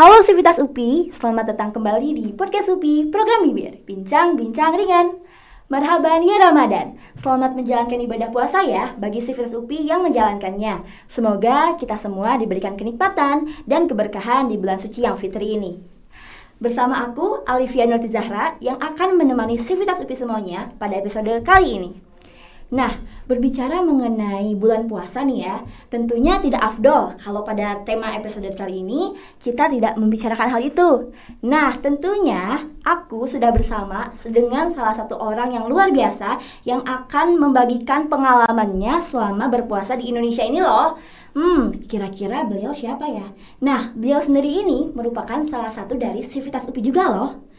Halo Sivitas UPI, selamat datang kembali di Podcast UPI, program Bibir, bincang-bincang ringan. Marhaban ya Ramadan, selamat menjalankan ibadah puasa ya bagi Sivitas UPI yang menjalankannya. Semoga kita semua diberikan kenikmatan dan keberkahan di bulan suci yang fitri ini. Bersama aku, Alivia Nur Zahra, yang akan menemani Sivitas UPI semuanya pada episode kali ini. Nah, berbicara mengenai bulan puasa nih ya, tentunya tidak afdol kalau pada tema episode kali ini kita tidak membicarakan hal itu. Nah, tentunya aku sudah bersama dengan salah satu orang yang luar biasa yang akan membagikan pengalamannya selama berpuasa di Indonesia ini loh. Hmm, kira-kira beliau siapa ya? Nah, beliau sendiri ini merupakan salah satu dari Sivitas UPI juga loh.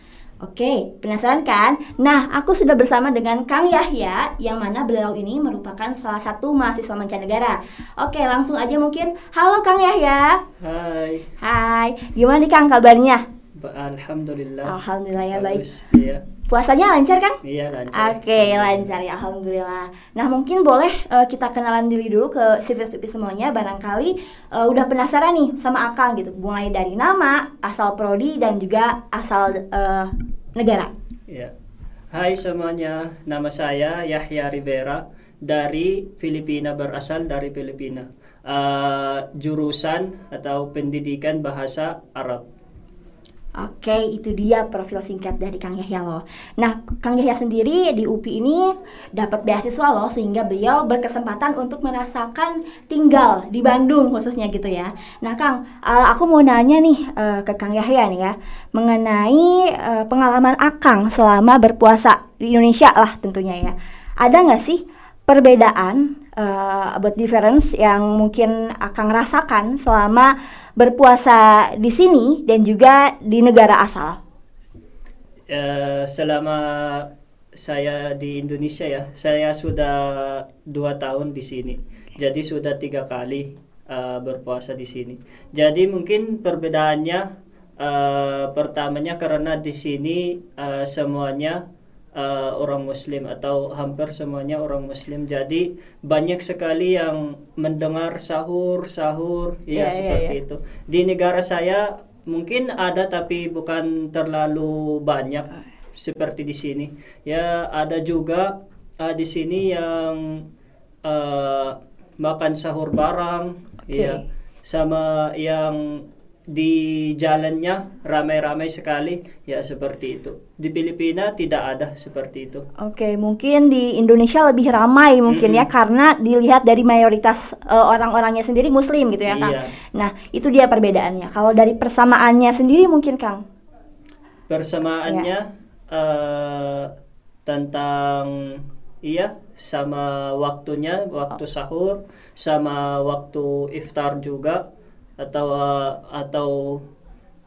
Oke, penasaran kan? Nah, aku sudah bersama dengan Kang Yahya, yang mana beliau ini merupakan salah satu mahasiswa mancanegara. Oke, langsung aja mungkin. Halo Kang Yahya. Hai. Hai, gimana nih Kang kabarnya? Alhamdulillah. Alhamdulillah ya baik. Iya. Puasanya lancar kan? Iya lancar. Oke, lancar ya, alhamdulillah. Nah, mungkin boleh uh, kita kenalan diri dulu ke civil Stupi semuanya. Barangkali uh, udah penasaran nih sama Akang gitu, mulai dari nama, asal prodi dan juga asal uh, negara. Ya. Hai semuanya, nama saya Yahya Rivera dari Filipina berasal dari Filipina. Uh, jurusan atau pendidikan bahasa Arab. Oke, itu dia profil singkat dari Kang Yahya loh. Nah, Kang Yahya sendiri di UPI ini dapat beasiswa loh sehingga beliau berkesempatan untuk merasakan tinggal di Bandung khususnya gitu ya. Nah, Kang, uh, aku mau nanya nih uh, ke Kang Yahya nih ya mengenai uh, pengalaman Akang selama berpuasa di Indonesia lah tentunya ya. Ada nggak sih perbedaan uh, about difference yang mungkin akan rasakan selama berpuasa di sini dan juga di negara asal? Uh, selama saya di Indonesia ya, saya sudah dua tahun di sini. Jadi sudah tiga kali uh, berpuasa di sini. Jadi mungkin perbedaannya uh, pertamanya karena di sini uh, semuanya uh, orang Muslim atau hampir semuanya orang Muslim. Jadi banyak sekali yang mendengar sahur sahur ya yeah, seperti yeah, yeah. itu. Di negara saya mungkin ada tapi bukan terlalu banyak seperti di sini. Ya ada juga uh, di sini yang uh, makan sahur bareng okay. ya sama yang di jalannya ramai-ramai sekali ya seperti itu. Di Filipina tidak ada seperti itu. Oke, mungkin di Indonesia lebih ramai mungkin -hmm. ya karena dilihat dari mayoritas uh, orang-orangnya sendiri muslim gitu ya, Kang. Iya. Nah, itu dia perbedaannya. Kalau dari persamaannya sendiri mungkin, Kang. Persamaannya ya. uh, tentang iya sama waktunya, waktu sahur, sama waktu iftar juga atau uh, atau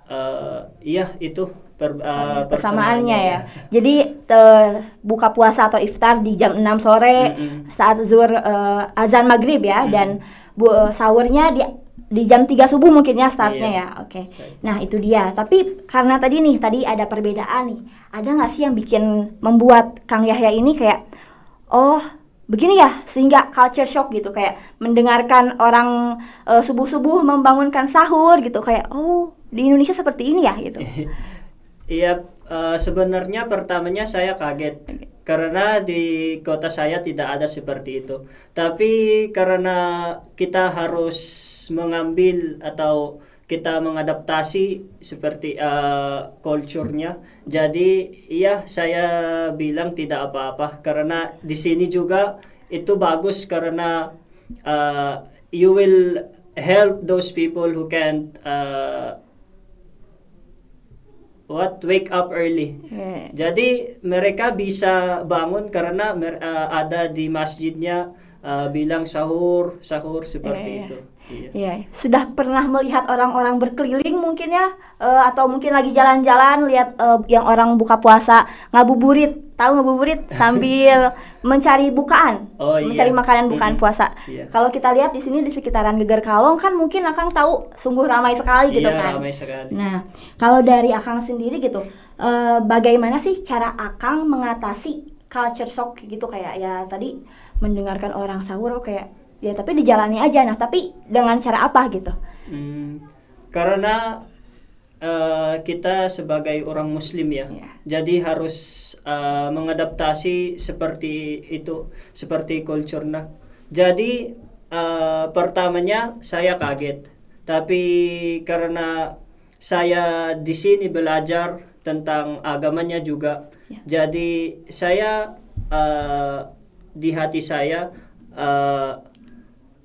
uh, iya itu per, uh, persamaannya ya. Jadi uh, buka puasa atau iftar di jam 6 sore mm -hmm. saat zuhur uh, azan maghrib ya mm -hmm. dan bu uh, sahurnya di di jam 3 subuh mungkin ya startnya iya. ya. Oke. Okay. Nah, itu dia. Tapi karena tadi nih tadi ada perbedaan nih. Ada nggak sih yang bikin membuat Kang Yahya ini kayak oh begini ya sehingga culture shock gitu kayak mendengarkan orang uh, subuh-subuh membangunkan sahur gitu kayak oh di Indonesia seperti ini ya gitu. Iya uh, sebenarnya pertamanya saya kaget okay. karena di kota saya tidak ada seperti itu. Tapi karena kita harus mengambil atau kita mengadaptasi seperti uh, culture-nya. Jadi iya saya bilang tidak apa-apa karena di sini juga itu bagus karena uh, you will help those people who can uh, what wake up early. Yeah. Jadi mereka bisa bangun karena uh, ada di masjidnya uh, bilang sahur sahur seperti yeah, itu. Iya. iya. Sudah pernah melihat orang-orang berkeliling mungkin ya uh, atau mungkin lagi jalan-jalan lihat uh, yang orang buka puasa ngabuburit, tahu ngabuburit sambil mencari bukaan, oh, iya. mencari makanan bukaan puasa. Iya. Kalau kita lihat di sini di sekitaran Geger Kalong kan mungkin Akang tahu sungguh ramai sekali gitu iya, kan. ramai sekali. Nah, kalau dari Akang sendiri gitu, uh, bagaimana sih cara Akang mengatasi culture shock gitu kayak ya tadi mendengarkan orang sahur kayak ya tapi dijalani aja nah tapi dengan cara apa gitu hmm, karena eh, kita sebagai orang Muslim ya, Iya. jadi harus eh, mengadaptasi seperti itu, seperti kulturnya. Jadi eh, pertamanya saya kaget, tapi karena saya di sini belajar tentang agamanya juga, Ya. jadi saya eh, di hati saya eh,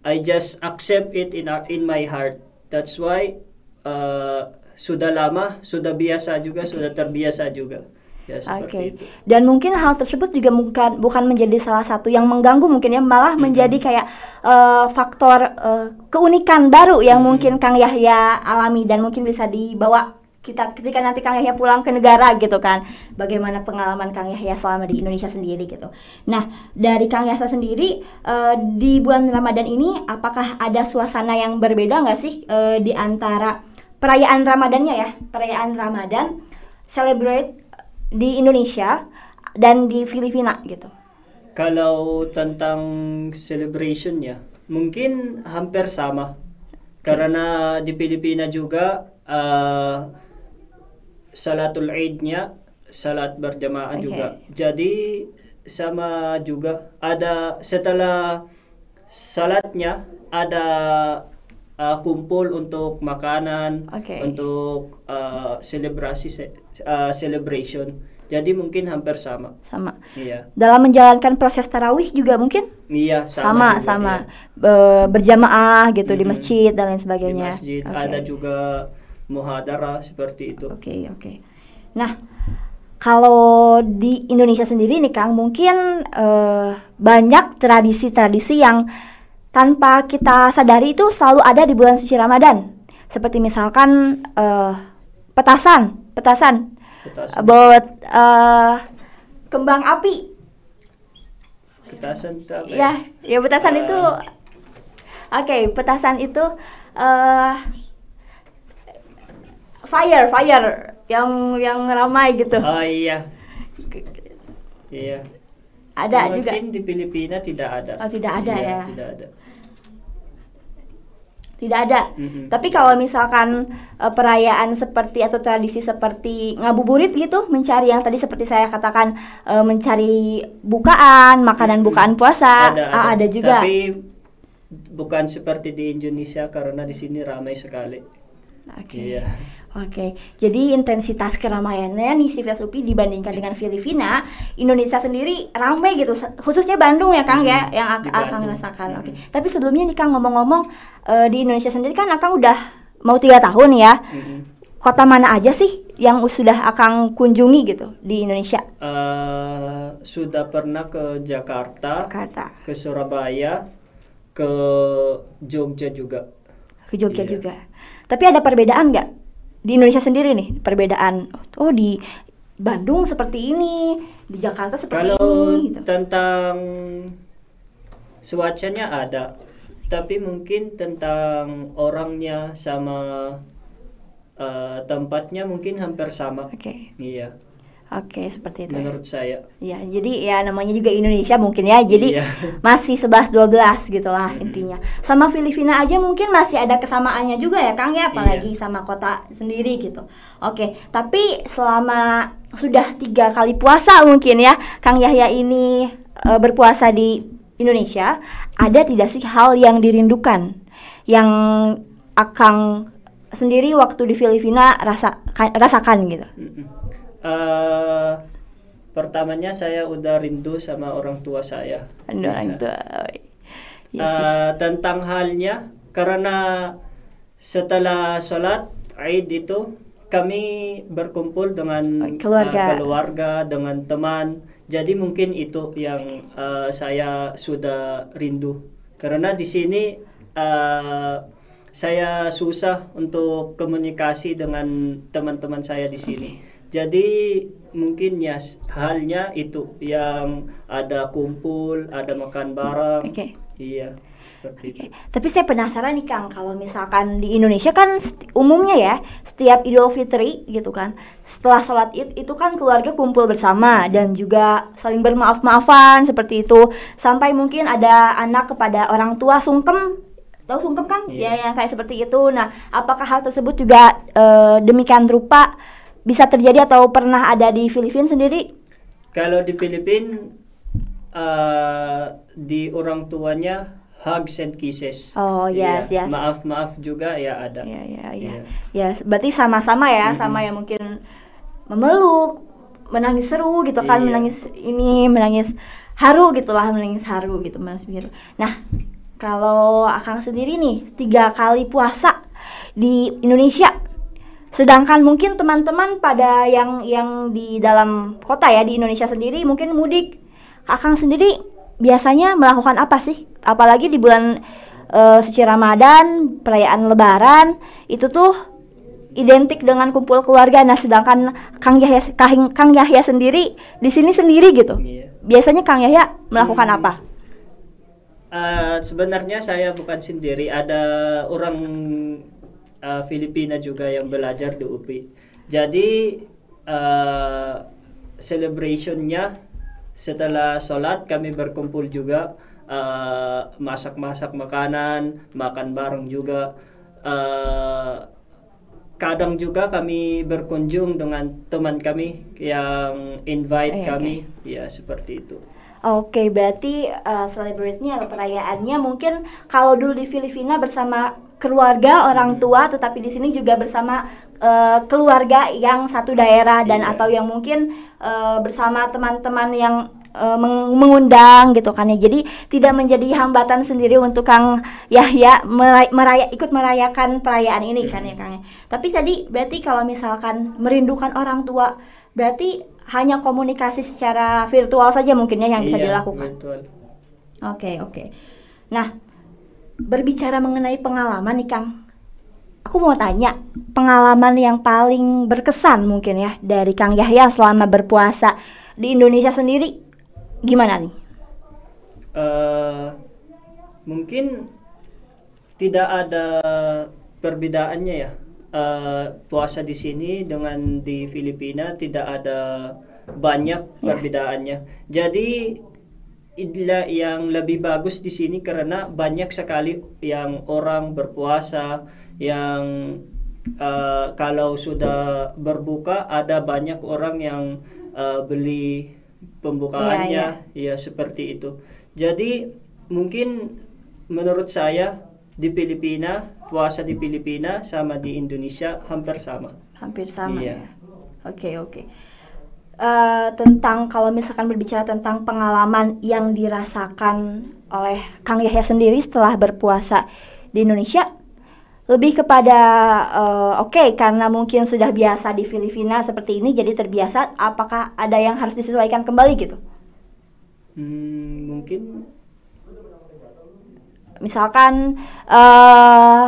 I just accept it in our- in my heart. That's why uh, sudah lama, sudah biasa juga, sudah terbiasa juga. Ya Oke. itu. Dan mungkin hal tersebut juga bukan bukan menjadi salah satu yang mengganggu mungkin ya malah Mm-hmm. menjadi kayak eh, faktor eh, keunikan baru yang Mm-hmm. mungkin Kang Yahya alami dan mungkin bisa dibawa kita ketika nanti Kang Yahya pulang ke negara gitu kan. Bagaimana pengalaman Kang Yahya selama di Indonesia sendiri gitu. Nah, dari Kang Yahya sendiri eh, di bulan Ramadan ini apakah ada suasana yang berbeda nggak sih eh, di antara perayaan Ramadannya ya? Perayaan Ramadan celebrate di Indonesia dan di Filipina gitu. Kalau tentang celebrationnya, mungkin hampir sama. Karena di Filipina juga uh, salatul Eid-nya salat berjamaah Oke. juga. Jadi sama juga ada setelah salatnya ada uh, kumpul untuk makanan, Oke. untuk uh, selebrasi se- uh, celebration. Jadi mungkin hampir sama. Sama. Iya. Dalam menjalankan proses tarawih juga mungkin Iya, sama juga, sama, iya. Be- berjamaah gitu di Mhm. masjid dan lain Di sebagainya. masjid Oke. ada juga muhadara seperti itu. Oke, oke. Nah, kalau di Indonesia sendiri nih Kang, mungkin eh, banyak tradisi-tradisi yang tanpa kita sadari itu selalu ada di bulan suci Ramadan. Seperti misalkan eh, petasan, petasan Petasan, buat eh, kembang api. petasan itu apa Ya, ya petasan Eh. itu Oke, petasan itu eh fire, fire yang yang ramai gitu. Oh iya, iya. Ada Mungkin juga. di Filipina tidak ada. Oh, tidak ada Iya, ya. Tidak ada. Tidak ada. Mhm. Tapi kalau misalkan eh, perayaan seperti atau tradisi seperti ngabuburit gitu, mencari yang tadi seperti saya katakan eh, mencari bukaan, makanan bukaan puasa, ah, ada juga. Tapi bukan seperti di Indonesia karena di sini ramai sekali. Oke. Iya. Oke, jadi intensitas keramaiannya nih si UPI dibandingkan dengan Filipina, Indonesia sendiri ramai gitu, khususnya Bandung ya Kang ya, Mhm, yang di ak- akan Bandung. rasakan. Oke, Mhm. tapi sebelumnya nih Kang ngomong-ngomong eh, di Indonesia sendiri kan Akang udah mau tiga tahun ya, Mhm. kota mana aja sih yang sudah Akang kunjungi gitu di Indonesia? Eh, sudah pernah ke Jakarta, Jakarta, ke Surabaya, ke Jogja juga. ke Jogja Iya. juga. Tapi ada perbedaan nggak di Indonesia sendiri nih perbedaan? Oh di Bandung seperti ini, di Jakarta seperti Kalau ini. Gitu. tentang cuacanya ada, tapi mungkin tentang orangnya sama eh, tempatnya mungkin hampir sama. Oke. Iya, Oke, seperti itu. ya. menurut saya. Ya, jadi ya namanya juga Indonesia mungkin ya. Jadi Iya. masih 11 12 gitu lah intinya. Sama Filipina aja mungkin masih ada kesamaannya juga ya, Kang ya, apalagi Iya. sama kota sendiri gitu. Oke, tapi selama sudah tiga kali puasa mungkin ya, Kang Yahya ini e, berpuasa di Indonesia, ada tidak sih hal yang dirindukan yang Akang sendiri waktu di Filipina rasa rasakan gitu? Mm-mm. Eh, pertamanya saya udah rindu sama orang tua saya. Orang tua. Eh, tentang halnya karena setelah sholat Eid itu kami berkumpul dengan Oh, keluarga. eh, keluarga dengan teman jadi mungkin itu yang eh, saya sudah rindu karena di sini eh, saya susah untuk komunikasi dengan teman-teman saya di sini jadi mungkin ya halnya itu yang ada kumpul ada makan bareng. Oke. Iya, seperti itu. Oke, Tapi saya penasaran nih Kang, kalau misalkan di Indonesia kan umumnya ya setiap Idul Fitri gitu kan, setelah sholat id itu kan keluarga kumpul bersama dan juga saling bermaaf-maafan seperti itu, sampai mungkin ada anak kepada orang tua sungkem. Tahu sungkem kan Iya. ya yang kayak seperti itu. Nah apakah hal tersebut juga eh, demikian rupa bisa terjadi atau pernah ada di Filipina sendiri Kalau di Filipina eh, di orang tuanya hugs and kisses. Oh, Iya. yes, yes. Maaf maaf juga ya ada. ya ya ya Iya. ya berarti sama-sama ya sama ya mungkin memeluk menangis seru gitu kan Iya. menangis ini menangis haru gitulah menangis haru gitu mas biru nah kalau akang sendiri nih tiga kali puasa di Indonesia sedangkan mungkin teman-teman pada yang yang di dalam kota ya di Indonesia sendiri mungkin mudik akang sendiri biasanya melakukan apa sih? Apalagi di bulan eh, suci Ramadan perayaan Lebaran itu tuh identik dengan kumpul keluarga. Nah sedangkan Kang Yahya Kang, Kang Yahya sendiri di sini sendiri gitu. Iya. biasanya Kang Yahya melakukan apa? Eh, sebenarnya saya bukan sendiri, ada orang eh, Filipina juga yang belajar di UPI. Jadi eh, celebrationnya setelah sholat kami berkumpul juga eh, masak-masak makanan, makan bareng juga. Eh, kadang juga kami berkunjung dengan teman kami yang invite Eh, kami, ya seperti itu. Oke, berarti uh, celebrate-nya atau perayaannya mungkin kalau dulu di Filipina bersama keluarga orang tua, tetapi di sini juga bersama uh, keluarga yang satu daerah dan Iya. atau yang mungkin uh, bersama teman-teman yang uh, meng- mengundang gitu kan ya. Jadi tidak menjadi hambatan sendiri untuk Kang Yahya meray- meraya ikut merayakan perayaan ini kan ya Kang. ya. Tapi tadi berarti kalau misalkan merindukan orang tua, berarti hanya komunikasi secara virtual saja mungkin ya yang bisa Iya, dilakukan. betul. Oke, oke. Nah, berbicara mengenai pengalaman nih Kang. Aku mau tanya, pengalaman yang paling berkesan mungkin ya dari Kang Yahya selama berpuasa di Indonesia sendiri gimana nih? Eh, mungkin tidak ada perbedaannya ya. Eh, puasa di sini dengan di Filipina tidak ada banyak perbedaannya. Jadi inilah yang lebih bagus di sini karena banyak sekali yang orang berpuasa yang eh, kalau sudah berbuka ada banyak orang yang eh, beli pembukaannya ya seperti itu. Jadi mungkin menurut saya di Filipina puasa di Filipina sama di Indonesia hampir sama. Hampir sama Iya. ya. Oke, oke. Eh, tentang kalau misalkan berbicara tentang pengalaman yang dirasakan oleh Kang Yahya sendiri setelah berpuasa di Indonesia lebih kepada eh, oke karena mungkin sudah biasa di Filipina seperti ini jadi terbiasa apakah ada yang harus disesuaikan kembali gitu Hmm, mungkin misalkan eh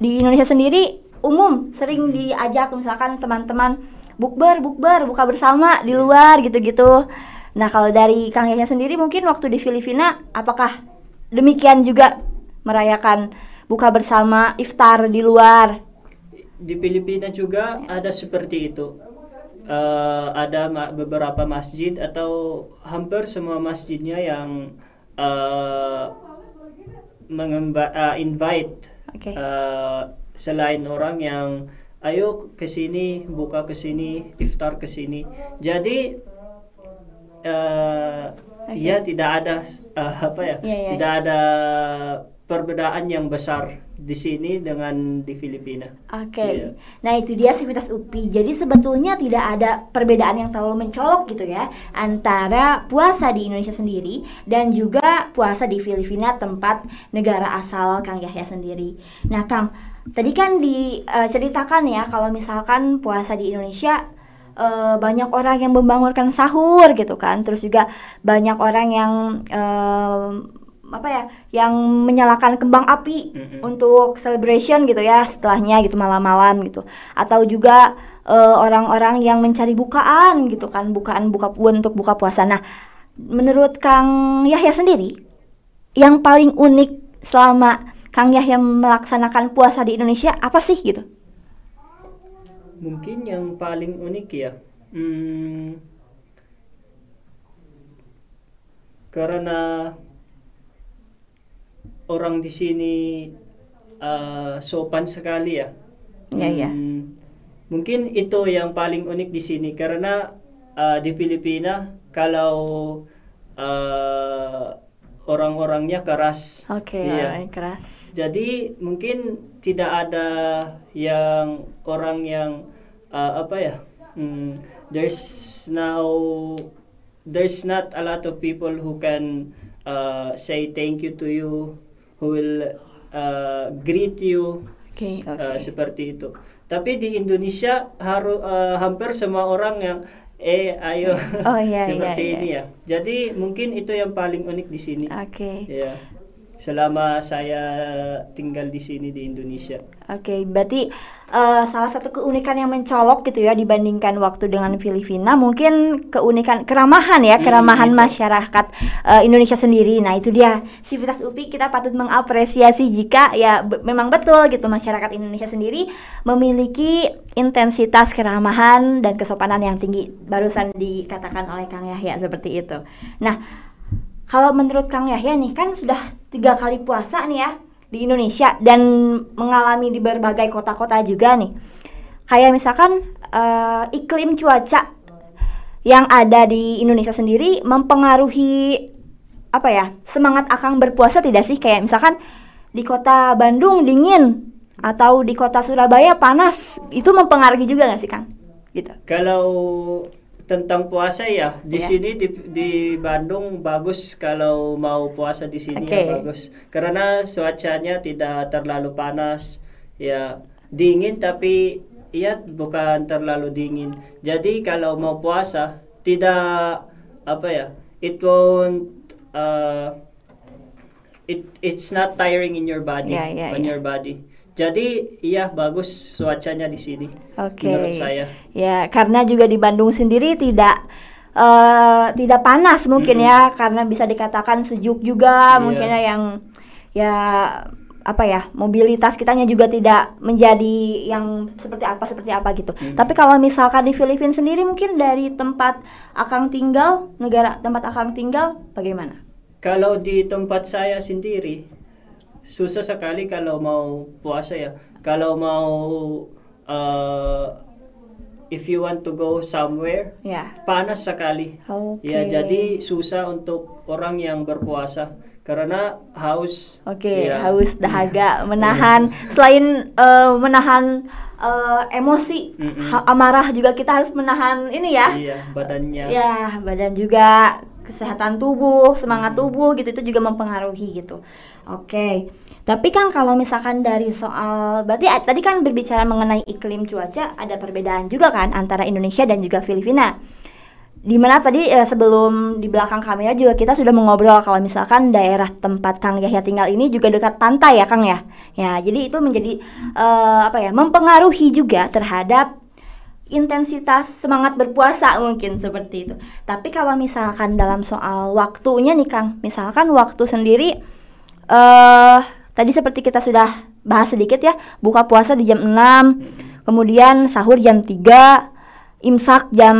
di Indonesia sendiri umum sering diajak misalkan teman-teman bukber bukber buka bersama di luar gitu-gitu. Nah kalau dari Kang Yahya sendiri mungkin waktu di Filipina apakah demikian juga merayakan buka bersama iftar di luar? Di Filipina juga ada seperti itu. Eh, ada ma- beberapa masjid atau hampir semua masjidnya yang eh, mengemba- eh, invite Oke. eh, selain orang yang ayo ke sini buka ke sini iftar ke sini. Jadi eh, ya tidak ada eh, apa ya Iya, iya, tidak ada perbedaan yang besar di sini dengan di Filipina. Oke, Iya. nah itu dia aktivitas UPI. Jadi sebetulnya tidak ada perbedaan yang terlalu mencolok gitu ya antara puasa di Indonesia sendiri dan juga puasa di Filipina tempat negara asal Kang Yahya sendiri. Nah Kang, tadi kan diceritakan ya kalau misalkan puasa di Indonesia eh, banyak orang yang membangunkan sahur gitu kan, terus juga banyak orang yang eh, apa ya, yang menyalakan kembang api Mm-mm. untuk celebration gitu ya setelahnya gitu malam-malam gitu. Atau juga eh, orang-orang yang mencari bukaan gitu kan bukaan buka untuk buka puasa. Nah menurut Kang Yahya sendiri yang paling unik selama Kang Yahya melaksanakan puasa di Indonesia apa sih gitu? Mungkin yang paling unik ya, hmm, karena orang di sini uh, sopan sekali ya. Iya, iya. Hmm, mungkin itu yang paling unik di sini karena uh, di Filipina kalau uh, orang-orangnya keras. Oke, Iya. orang keras. Jadi mungkin tidak ada yang orang yang uh, apa ya? hmm, there's now there's not a lot of people who can uh, say thank you to you, who will uh, greet you Oke, oke. uh, seperti itu. Tapi di Indonesia harus hampir semua orang yang eh ayo Oh, iya, seperti iya, ini ya. Jadi mungkin itu yang paling unik di sini. Oke. Ya. Selama saya tinggal di sini di Indonesia. Oke, berarti eh, salah satu keunikan yang mencolok gitu ya dibandingkan waktu dengan Filipina mungkin keunikan keramahan ya, Hmm, keramahan gitu. masyarakat eh, Indonesia sendiri. Nah, itu dia Sivitas UPI kita patut mengapresiasi jika ya be- memang betul gitu masyarakat Indonesia sendiri memiliki intensitas keramahan dan kesopanan yang tinggi. Barusan dikatakan oleh Kang Yahya seperti itu. Nah, kalau menurut Kang Yahya nih kan sudah tiga kali puasa nih ya di Indonesia dan mengalami di berbagai kota-kota juga nih. Kayak misalkan eh, iklim cuaca yang ada di Indonesia sendiri mempengaruhi apa ya semangat akang berpuasa tidak sih? Kayak misalkan di kota Bandung dingin atau di kota Surabaya panas itu mempengaruhi juga nggak sih Kang? Gitu. Kalau tentang puasa ya di Iya. sini di, di Bandung bagus kalau mau puasa di sini Oke. ya bagus karena cuacanya tidak terlalu panas ya dingin tapi ya bukan terlalu dingin jadi kalau mau puasa tidak apa ya it won't uh, it it's not tiring in your body Ya, ya, on ya. your body jadi iya bagus cuacanya di sini Oke. menurut saya Ya, karena juga di Bandung sendiri tidak eh, tidak panas mungkin Mm-mm. ya, karena bisa dikatakan sejuk juga Iya. mungkin ya yang ya apa ya mobilitas kitanya juga tidak menjadi yang seperti apa seperti apa gitu. Mm. Tapi kalau misalkan di Filipina sendiri mungkin dari tempat akang tinggal negara tempat akang tinggal bagaimana? Kalau di tempat saya sendiri susah sekali kalau mau puasa ya. Kalau mau uh, if you want to go somewhere Ya. panas sekali. Oke. Ya jadi susah untuk orang yang berpuasa karena haus. Oke, Ya. haus dahaga menahan selain eh, menahan eh, emosi Mm-mm. ha- amarah juga kita harus menahan ini ya. Iya badannya. Ya, badan juga kesehatan tubuh, semangat tubuh gitu itu juga mempengaruhi gitu. Oke. Tapi kan kalau misalkan dari soal berarti tadi kan berbicara mengenai iklim cuaca ada perbedaan juga kan antara Indonesia dan juga Filipina. Di mana tadi eh, sebelum di belakang kamera juga kita sudah mengobrol kalau misalkan daerah tempat Kang Yahya tinggal ini juga dekat pantai ya Kang ya. Ya, jadi itu menjadi eh, apa ya mempengaruhi juga terhadap intensitas semangat berpuasa mungkin seperti itu. Tapi kalau misalkan dalam soal waktunya nih Kang, misalkan waktu sendiri eh tadi seperti kita sudah bahas sedikit ya, buka puasa di jam 6, kemudian sahur jam 3, imsak jam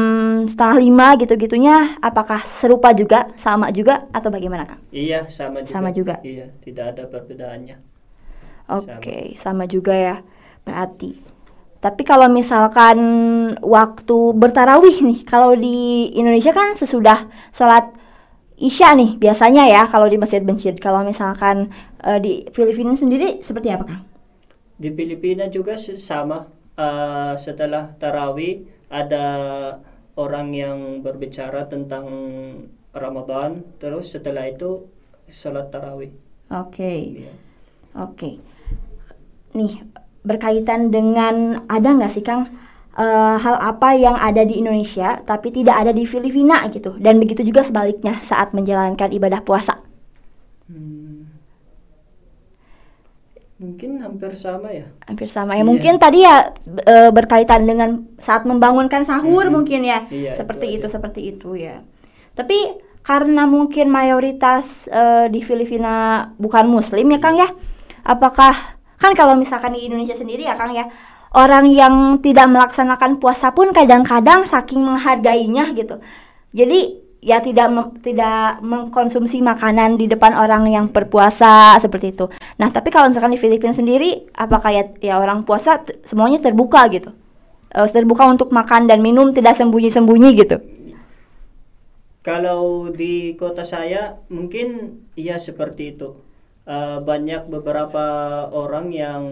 setengah lima gitu-gitunya apakah serupa juga, sama juga atau bagaimana Kang? Iya sama juga. Sama juga. Iya tidak ada perbedaannya. Oke, sama. juga ya. Berarti. Tapi kalau misalkan waktu bertarawih nih, kalau di Indonesia kan sesudah sholat Isya nih biasanya ya kalau di masjid-masjid. Kalau misalkan eh, di Filipina sendiri seperti apa Kang? Di Filipina juga sama. Uh, setelah tarawih ada orang yang berbicara tentang Ramadan, terus setelah itu sholat tarawih. Oke. Iya. Oke. Nih, berkaitan dengan ada nggak sih Kang eh, hal apa yang ada di Indonesia tapi tidak ada di Filipina gitu dan begitu juga sebaliknya saat menjalankan ibadah puasa. Hmm. Mungkin hampir sama ya. Hampir sama ya. Iya. Mungkin tadi ya e, berkaitan dengan saat membangunkan sahur Mhm. mungkin ya. Iya, seperti itu itu, aja. seperti itu ya. Tapi karena mungkin mayoritas e, di Filipina bukan muslim ya Kang ya. Apakah kan kalau misalkan di Indonesia sendiri ya Kang ya, orang yang tidak melaksanakan puasa pun kadang-kadang saking menghargainya gitu. Jadi ya tidak mem- tidak mengkonsumsi makanan di depan orang yang berpuasa seperti itu. Nah, tapi kalau misalkan di Filipina sendiri apakah ya, ya orang puasa semuanya terbuka gitu? Eh, terbuka untuk makan dan minum tidak sembunyi-sembunyi gitu. Kalau di kota saya mungkin ya seperti itu. Eh, banyak beberapa orang yang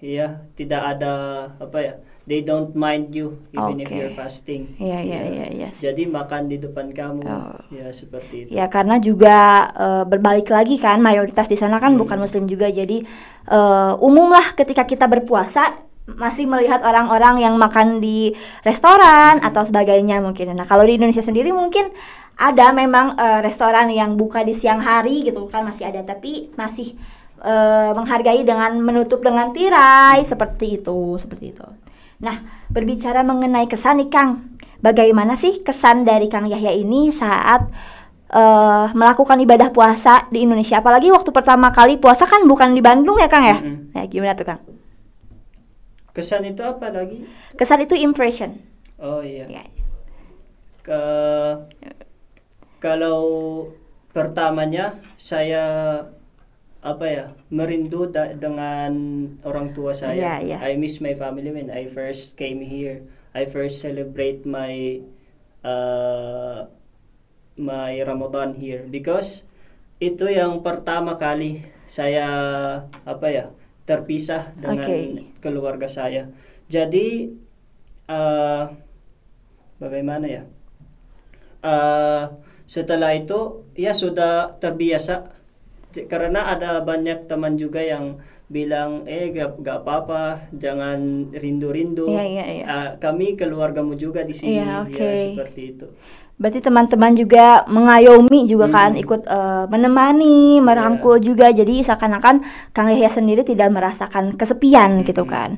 ya tidak ada apa ya, they don't mind you even if Oke. you're fasting. Iya, iya, Ya. iya, iya. Jadi makan di depan kamu, Oh. ya seperti itu. Ya karena juga eh, berbalik lagi kan mayoritas di sana kan bukan muslim juga jadi eh, umum lah ketika kita berpuasa masih melihat orang-orang yang makan di restoran atau sebagainya mungkin. Nah kalau di Indonesia sendiri mungkin ada memang eh, restoran yang buka di siang hari gitu kan masih ada tapi masih eh, menghargai dengan menutup dengan tirai seperti itu seperti itu. Nah berbicara mengenai kesan nih Kang, bagaimana sih kesan dari Kang Yahya ini saat eh, melakukan ibadah puasa di Indonesia. Apalagi waktu pertama kali puasa kan bukan di Bandung ya Kang ya? Mm-mm. Nah gimana tuh Kang? Kesan itu apa lagi? Kesan itu impression. Oh iya. Ya. Ke kalau pertamanya saya apa ya merindu da- dengan orang tua saya. Iya, iya. I miss my family when I first came here. I first celebrate my uh, my Ramadan here because itu yang pertama kali saya apa ya terpisah dengan Oke. keluarga saya. Jadi uh, bagaimana ya? Uh, setelah itu ya sudah terbiasa karena ada banyak teman juga yang bilang eh gak, gak apa-apa jangan rindu-rindu Iya, iya, iya. Ah, kami keluargamu juga di sini Iya, oke. ya seperti itu Berarti teman-teman juga mengayomi juga kan Hmm. ikut eh, menemani, merangkul juga. Jadi seakan-akan Kang Yahya sendiri tidak merasakan kesepian gitu Hmm. kan.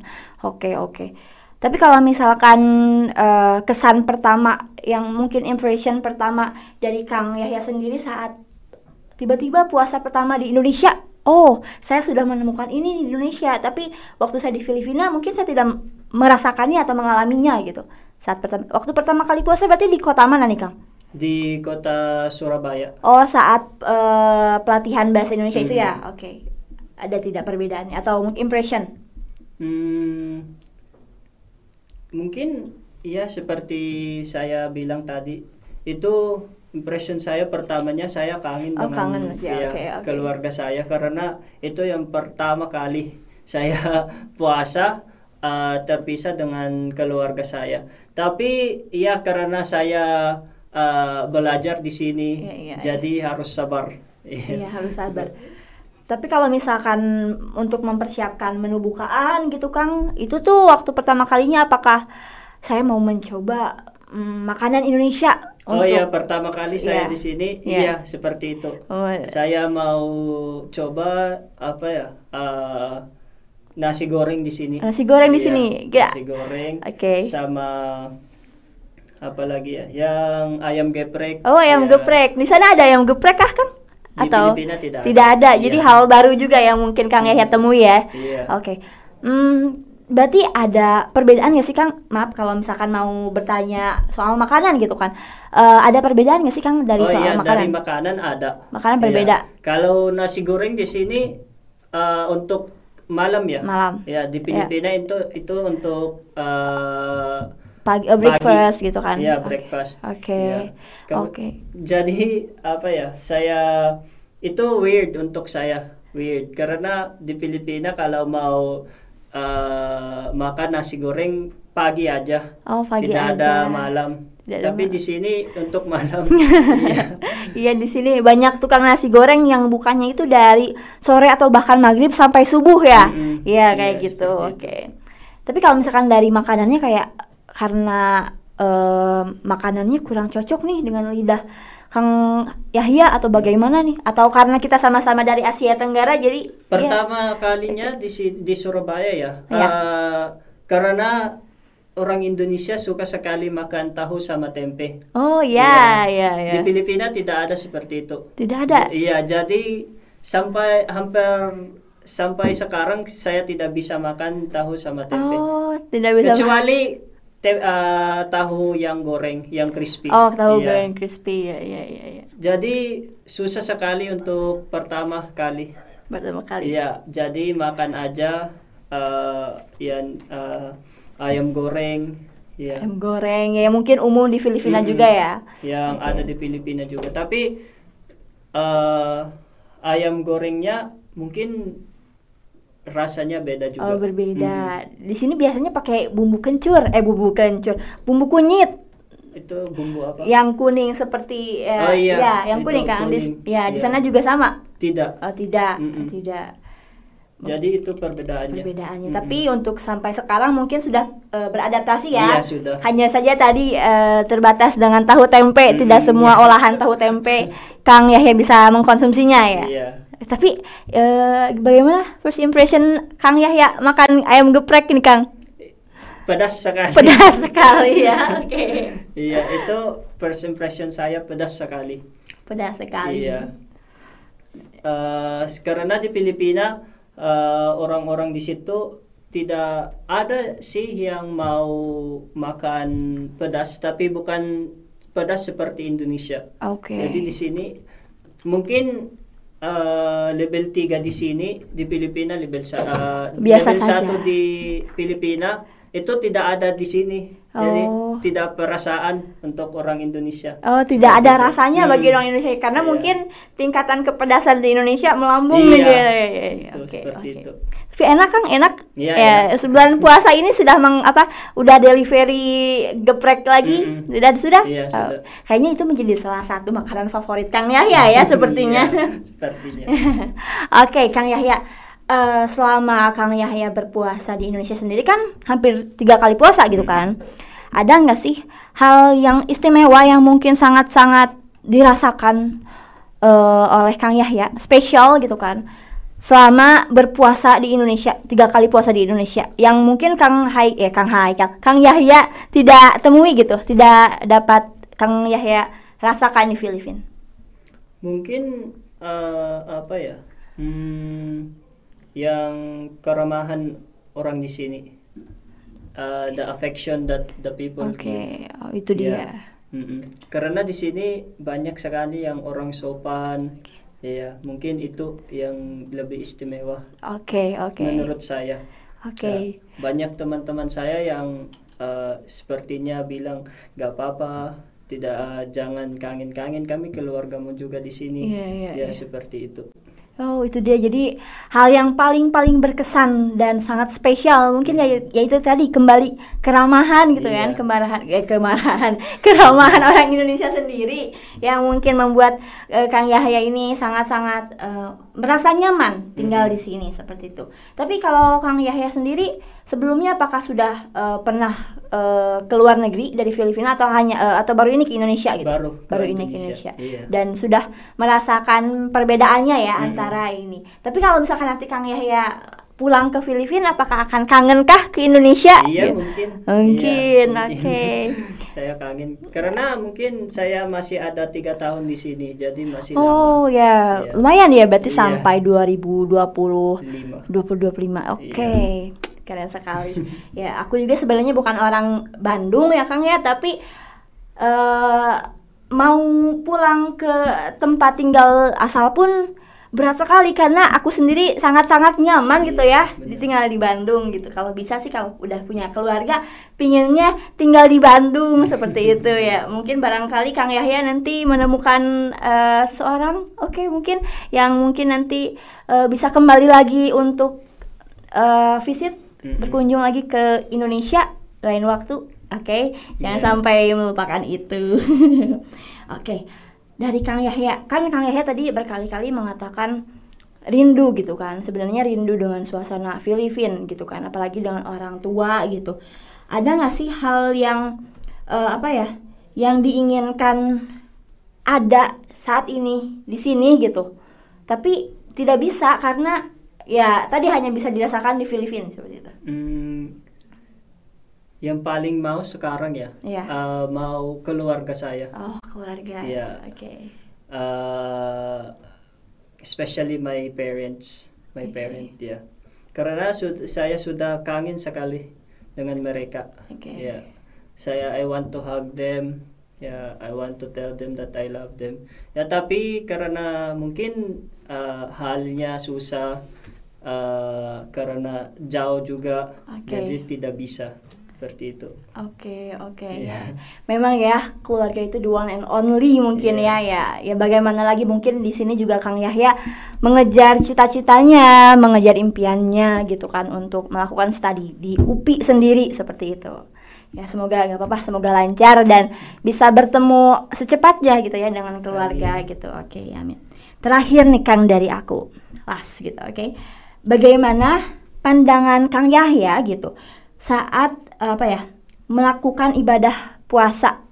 Oke, oke. Tapi kalau misalkan eh, kesan pertama yang mungkin impression pertama dari Kang Yahya sendiri saat tiba-tiba puasa pertama di Indonesia. Oh, saya sudah menemukan ini di Indonesia, tapi waktu saya di Filipina mungkin saya tidak merasakannya atau mengalaminya gitu. Saat pertama waktu pertama kali puasa berarti di kota mana nih, Kang? di kota Surabaya Oh, saat eh, pelatihan bahasa Indonesia itu Hmm. ya. Oke. Ada tidak perbedaannya atau impression? Hmm, mungkin ya seperti saya bilang tadi itu impression saya pertamanya saya kangen Oh, dengan kangen, ya, ya, oke, oke. keluarga saya karena itu yang pertama kali saya puasa uh, terpisah dengan keluarga saya. Tapi ya karena saya uh, belajar di sini Iya, iya, jadi harus sabar. Iya, harus sabar. Tapi kalau misalkan untuk mempersiapkan menu bukaan gitu, Kang, itu tuh waktu pertama kalinya apakah saya mau mencoba mm, makanan Indonesia Oh untuk iya, pertama kali saya Iya. di sini, Iya. iya seperti itu. Oh, Saya mau coba apa ya? uh, nasi goreng di sini. Nasi goreng di Iya, sini, ya. Nasi goreng. Oke. Sama apa lagi ya? Yang ayam geprek. Oh, ayam Iya. geprek. Di sana ada ayam geprek kah, Kang? Atau Filipina tidak ada. ada. Jadi Iya. hal baru juga yang mungkin Kang Yahya temui ya. Iya. Oke. Hmm, berarti ada perbedaan nggak sih Kang? Maaf kalau misalkan mau bertanya soal makanan gitu kan. Eh, ada perbedaan nggak sih Kang dari oh soal iya, makanan? dari makanan ada. Makanan Iya. berbeda. Kalau nasi goreng di sini uh, untuk malam ya. Malam. Ya, di Filipina itu itu untuk uh, Pagi, eh, breakfast gitu kan. Iya, Oke. breakfast. Oke. Iya. Oke. Jadi apa ya? Saya itu weird untuk saya. Weird karena di Filipina kalau mau uh, makan nasi goreng pagi aja. Oh, pagi Tidak aja. ada malam. Tidak ada Tapi malam. di sini untuk malam. Iya. Iya di sini banyak tukang nasi goreng yang bukannya itu dari sore atau bahkan maghrib sampai subuh ya. Iya Iya, kayak gitu. seperti Oke. Tapi kalau misalkan dari makanannya kayak karena eh, makanannya kurang cocok nih dengan lidah Kang Yahya atau bagaimana nih? Atau karena kita sama-sama dari Asia Tenggara jadi iya. Pertama kalinya di di Surabaya ya. Iya. Uh, karena orang Indonesia suka sekali makan tahu sama tempe. Oh iya iya iya. Di Filipina tidak ada seperti itu. Tidak ada. Iya, jadi sampai hampir sampai sekarang saya tidak bisa makan tahu sama tempe. Oh, tidak bisa. Kecuali te- uh, tahu yang goreng, yang crispy. Oh, tahu Iya. goreng crispy ya, ya, ya, ya. Jadi susah sekali untuk pertama kali. Pertama kali. Iya, jadi makan aja uh, yang uh, ayam goreng, ya, Ayam goreng ya mungkin umum di Filipina Mm-mm. juga ya. yang Oke. ada di Filipina juga. Tapi uh, ayam gorengnya mungkin rasanya beda juga. Oh berbeda. Mm. Di sini biasanya pakai bumbu kencur, eh bumbu kencur, bumbu kunyit Itu bumbu apa? yang kuning seperti eh, Oh, iya. ya yang Itu kuning kan. Di, ya di Iya. sana juga sama. Tidak. Oh tidak, Mm-mm. tidak. Jadi itu perbedaannya. Perbedaannya. Mm-mm. Tapi untuk sampai sekarang mungkin sudah eh, beradaptasi ya. Iya, sudah. Hanya saja tadi eh, terbatas dengan tahu tempe, Mm-mm, tidak semua olahan tahu tempe Kang Yahya bisa mengkonsumsinya ya. Iya. Tapi eh, bagaimana first impression Kang Yahya makan ayam geprek ini Kang? Pedas sekali. Pedas sekali ya. Oke. Iya, itu first impression saya pedas sekali. Pedas sekali. Iya. Eh, karena di Filipina eh, orang-orang di situ tidak ada sih yang mau makan pedas, tapi bukan pedas seperti Indonesia. Oke. Jadi di sini mungkin eh, level 3 di sini di Filipina level sa- eh, Biasa level saja. 1 di Filipina itu tidak ada di sini. Jadi Oh. tidak perasaan untuk orang Indonesia. Oh, tidak ada rasanya Hmm. bagi orang Indonesia karena Iya. mungkin tingkatan kepedasan di Indonesia melambung Iya. gitu. Iya, iya, iya. Oke, oke. itu. Tapi enak Kang, enak. Iya, ya, enak. sebulan puasa ini sudah meng apa? Udah delivery geprek lagi? Mm-mm. Sudah sudah? Iya, Oh, sudah. kayaknya itu menjadi salah satu makanan favorit Kang Yahya ya sepertinya. Iya, sepertinya. Oke, Kang Yahya. Eh, selama Kang Yahya berpuasa di Indonesia sendiri kan hampir tiga kali puasa gitu kan. Ada nggak sih hal yang istimewa yang mungkin sangat-sangat dirasakan eh, oleh Kang Yahya, spesial gitu kan? Selama berpuasa di Indonesia, tiga kali puasa di Indonesia, yang mungkin Kang Hai, eh Kang Hai, Kang, Kang Yahya tidak temui gitu, tidak dapat Kang Yahya rasakan di Filipina. Mungkin eh, apa ya? Hmm, yang keramahan orang di sini. Eh, the affection that the people Oke, give. oh, itu dia. Iya. Mm-mm. Karena di sini banyak sekali yang orang sopan. Iya, mungkin itu yang lebih istimewa Oke, oke. menurut saya. Oke. Ya, banyak teman-teman saya yang eh, sepertinya bilang gak apa-apa, tidak eh, jangan kangen-kangen kami keluargamu juga di sini. Iya, iya, ya iya. seperti itu. Oh, itu dia. Jadi hal yang paling-paling berkesan dan sangat spesial mungkin ya yaitu tadi kembali keramahan gitu Iya. kan, kemarahan eh kemarahan, keramahan orang Indonesia sendiri yang mungkin membuat eh, Kang Yahya ini sangat-sangat eh, merasa nyaman tinggal Mhm. di sini seperti itu. Tapi kalau Kang Yahya sendiri sebelumnya apakah sudah eh, pernah eh, keluar negeri dari Filipina atau hanya eh, atau baru ini ke Indonesia gitu? Baru baru ini ke Indonesia, iya. Dan sudah merasakan perbedaannya ya Mm-mm. antara ini. Tapi kalau misalkan nanti Kang Yahya pulang ke Filipina apakah akan kangenkah ke Indonesia? Iya Gitu. mungkin. Mungkin, Iya, oke. saya kangen karena mungkin saya masih ada tiga tahun di sini, jadi masih Oh lama. ya, Iya. lumayan ya berarti Iya. sampai 2020 Lima. 2025. Oke. Iya. Keren sekali. ya, aku juga sebenarnya bukan orang Bandung ya Kang ya, tapi eh mau pulang ke tempat tinggal asal pun berat sekali karena aku sendiri sangat-sangat nyaman gitu ya Benar. ditinggal di Bandung gitu. Kalau bisa sih kalau udah punya keluarga pinginnya tinggal di Bandung seperti itu ya. Mungkin barangkali Kang Yahya nanti menemukan eh, seorang oke mungkin yang mungkin nanti eh, bisa kembali lagi untuk eh, visit Mm-mm. berkunjung lagi ke Indonesia lain waktu. Oke, jangan Iya. sampai melupakan itu. Oke, dari Kang Yahya, kan Kang Yahya tadi berkali-kali mengatakan rindu gitu kan. Sebenarnya rindu dengan suasana Filipina gitu kan, apalagi dengan orang tua gitu. Ada nggak sih hal yang eh, apa ya, yang diinginkan ada saat ini di sini gitu, tapi tidak bisa karena ya tadi hanya bisa dirasakan di Filipina seperti itu. Hmm, yang paling mau sekarang ya, Iya. eh, mau keluarga saya. Oh keluarga, Iya. oke. uh, especially my parents, my Okay. parent, ya. Karena sud- saya sudah kangen sekali dengan mereka. Oke. Ya. saya I want to hug them ya I want to tell them that I love them ya tapi karena mungkin uh, halnya susah uh, karena jauh juga Oke. jadi tidak bisa seperti itu Oke, oke. Iya. ya. Memang ya keluarga itu the one and only mungkin Iya. ya ya. Ya bagaimana lagi mungkin di sini juga Kang Yahya mengejar cita-citanya, mengejar impiannya gitu kan untuk melakukan studi di UPI sendiri seperti itu. Ya semoga nggak apa-apa, semoga lancar dan bisa bertemu secepatnya gitu ya dengan keluarga gitu. Oke, amin. Terakhir nih Kang dari aku, last gitu, oke. Bagaimana pandangan Kang Yahya gitu saat apa ya melakukan ibadah puasa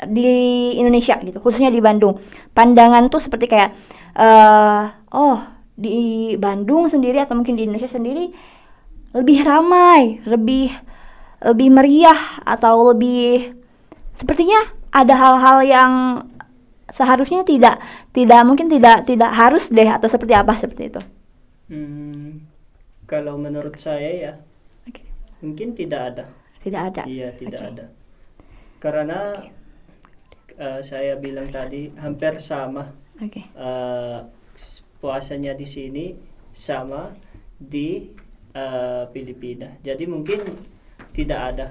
di Indonesia gitu, khususnya di Bandung. Pandangan tuh seperti kayak eh oh di Bandung sendiri atau mungkin di Indonesia sendiri lebih ramai, lebih lebih meriah atau lebih sepertinya ada hal-hal yang seharusnya tidak tidak mungkin tidak tidak harus deh atau seperti apa seperti itu. Hmm, kalau menurut saya ya Oke. mungkin tidak ada Tidak ada. Iya, tidak Oke. ada. Karena Oke. eh, saya bilang tadi hampir sama Oke. eh, s- puasanya di sini sama di eh, Filipina. Jadi mungkin tidak ada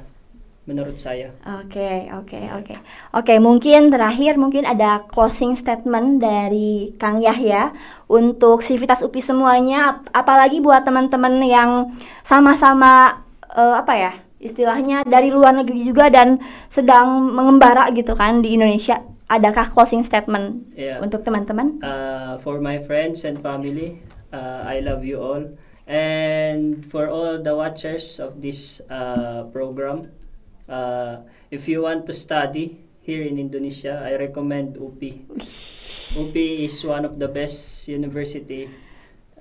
menurut saya. Oke, oke, oke. Oke, mungkin terakhir mungkin ada closing statement dari Kang Yahya untuk Sivitas UPI semuanya ap- apalagi buat teman-teman yang sama-sama eh, apa ya? Istilahnya dari luar negeri juga dan sedang mengembara gitu kan di Indonesia. Adakah closing statement Iya. untuk teman-teman? Uh, for my friends and family, uh, I love you all. And for all the watchers of this uh, program, uh, if you want to study here in Indonesia, I recommend UPI. UPI is one of the best university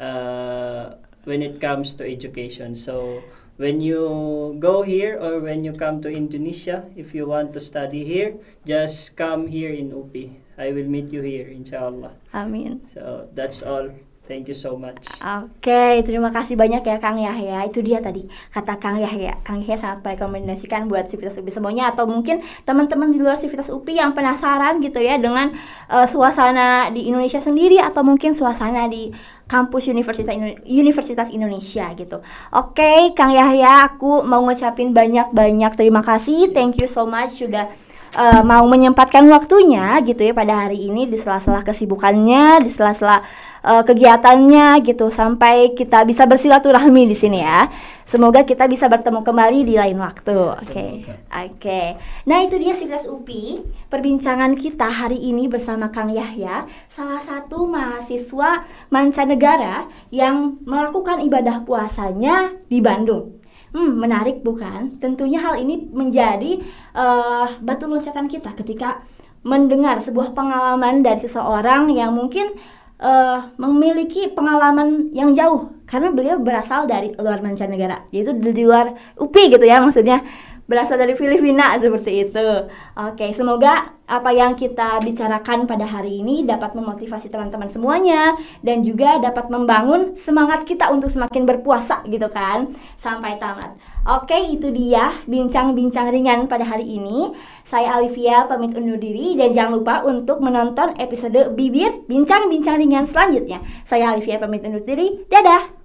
uh, when it comes to education. So when you go here or when you come to Indonesia, if you want to study here, just come here in UPI. I will meet you here, inshallah. Amin. So that's all. Thank you so much. Oke, terima kasih banyak ya Kang Yahya. Itu dia tadi kata Kang Yahya. Kang Yahya sangat merekomendasikan buat Sivitas UPI semuanya atau mungkin teman-teman di luar Sivitas UPI yang penasaran gitu ya dengan eh, suasana di Indonesia sendiri atau mungkin suasana di kampus Universitas Universitas Indonesia gitu. Oke, Kang Yahya, aku mau ngucapin banyak-banyak terima kasih. Thank you so much sudah eh, mau menyempatkan waktunya gitu ya pada hari ini di sela-sela kesibukannya, di sela-sela eh, kegiatannya gitu sampai kita bisa bersilaturahmi di sini ya. Semoga kita bisa bertemu kembali di lain waktu. Oke. Oke. Nah, itu dia Sivitas UPI perbincangan kita hari ini bersama Kang Yahya, salah satu mahasiswa mancanegara yang melakukan ibadah puasanya di Bandung. Hmm, menarik bukan? Tentunya hal ini menjadi eh, batu loncatan kita ketika mendengar sebuah pengalaman dari seseorang yang mungkin eh, memiliki pengalaman yang jauh karena beliau berasal dari luar mancanegara, yaitu di luar UPI gitu ya maksudnya berasal dari Filipina seperti itu. Oke, semoga apa yang kita bicarakan pada hari ini dapat memotivasi teman-teman semuanya dan juga dapat membangun semangat kita untuk semakin berpuasa gitu kan sampai tamat. Oke, itu dia bincang-bincang ringan pada hari ini. Saya Alivia pamit undur diri dan jangan lupa untuk menonton episode Bibir Bincang-bincang ringan selanjutnya. Saya Alivia pamit undur diri. Dadah.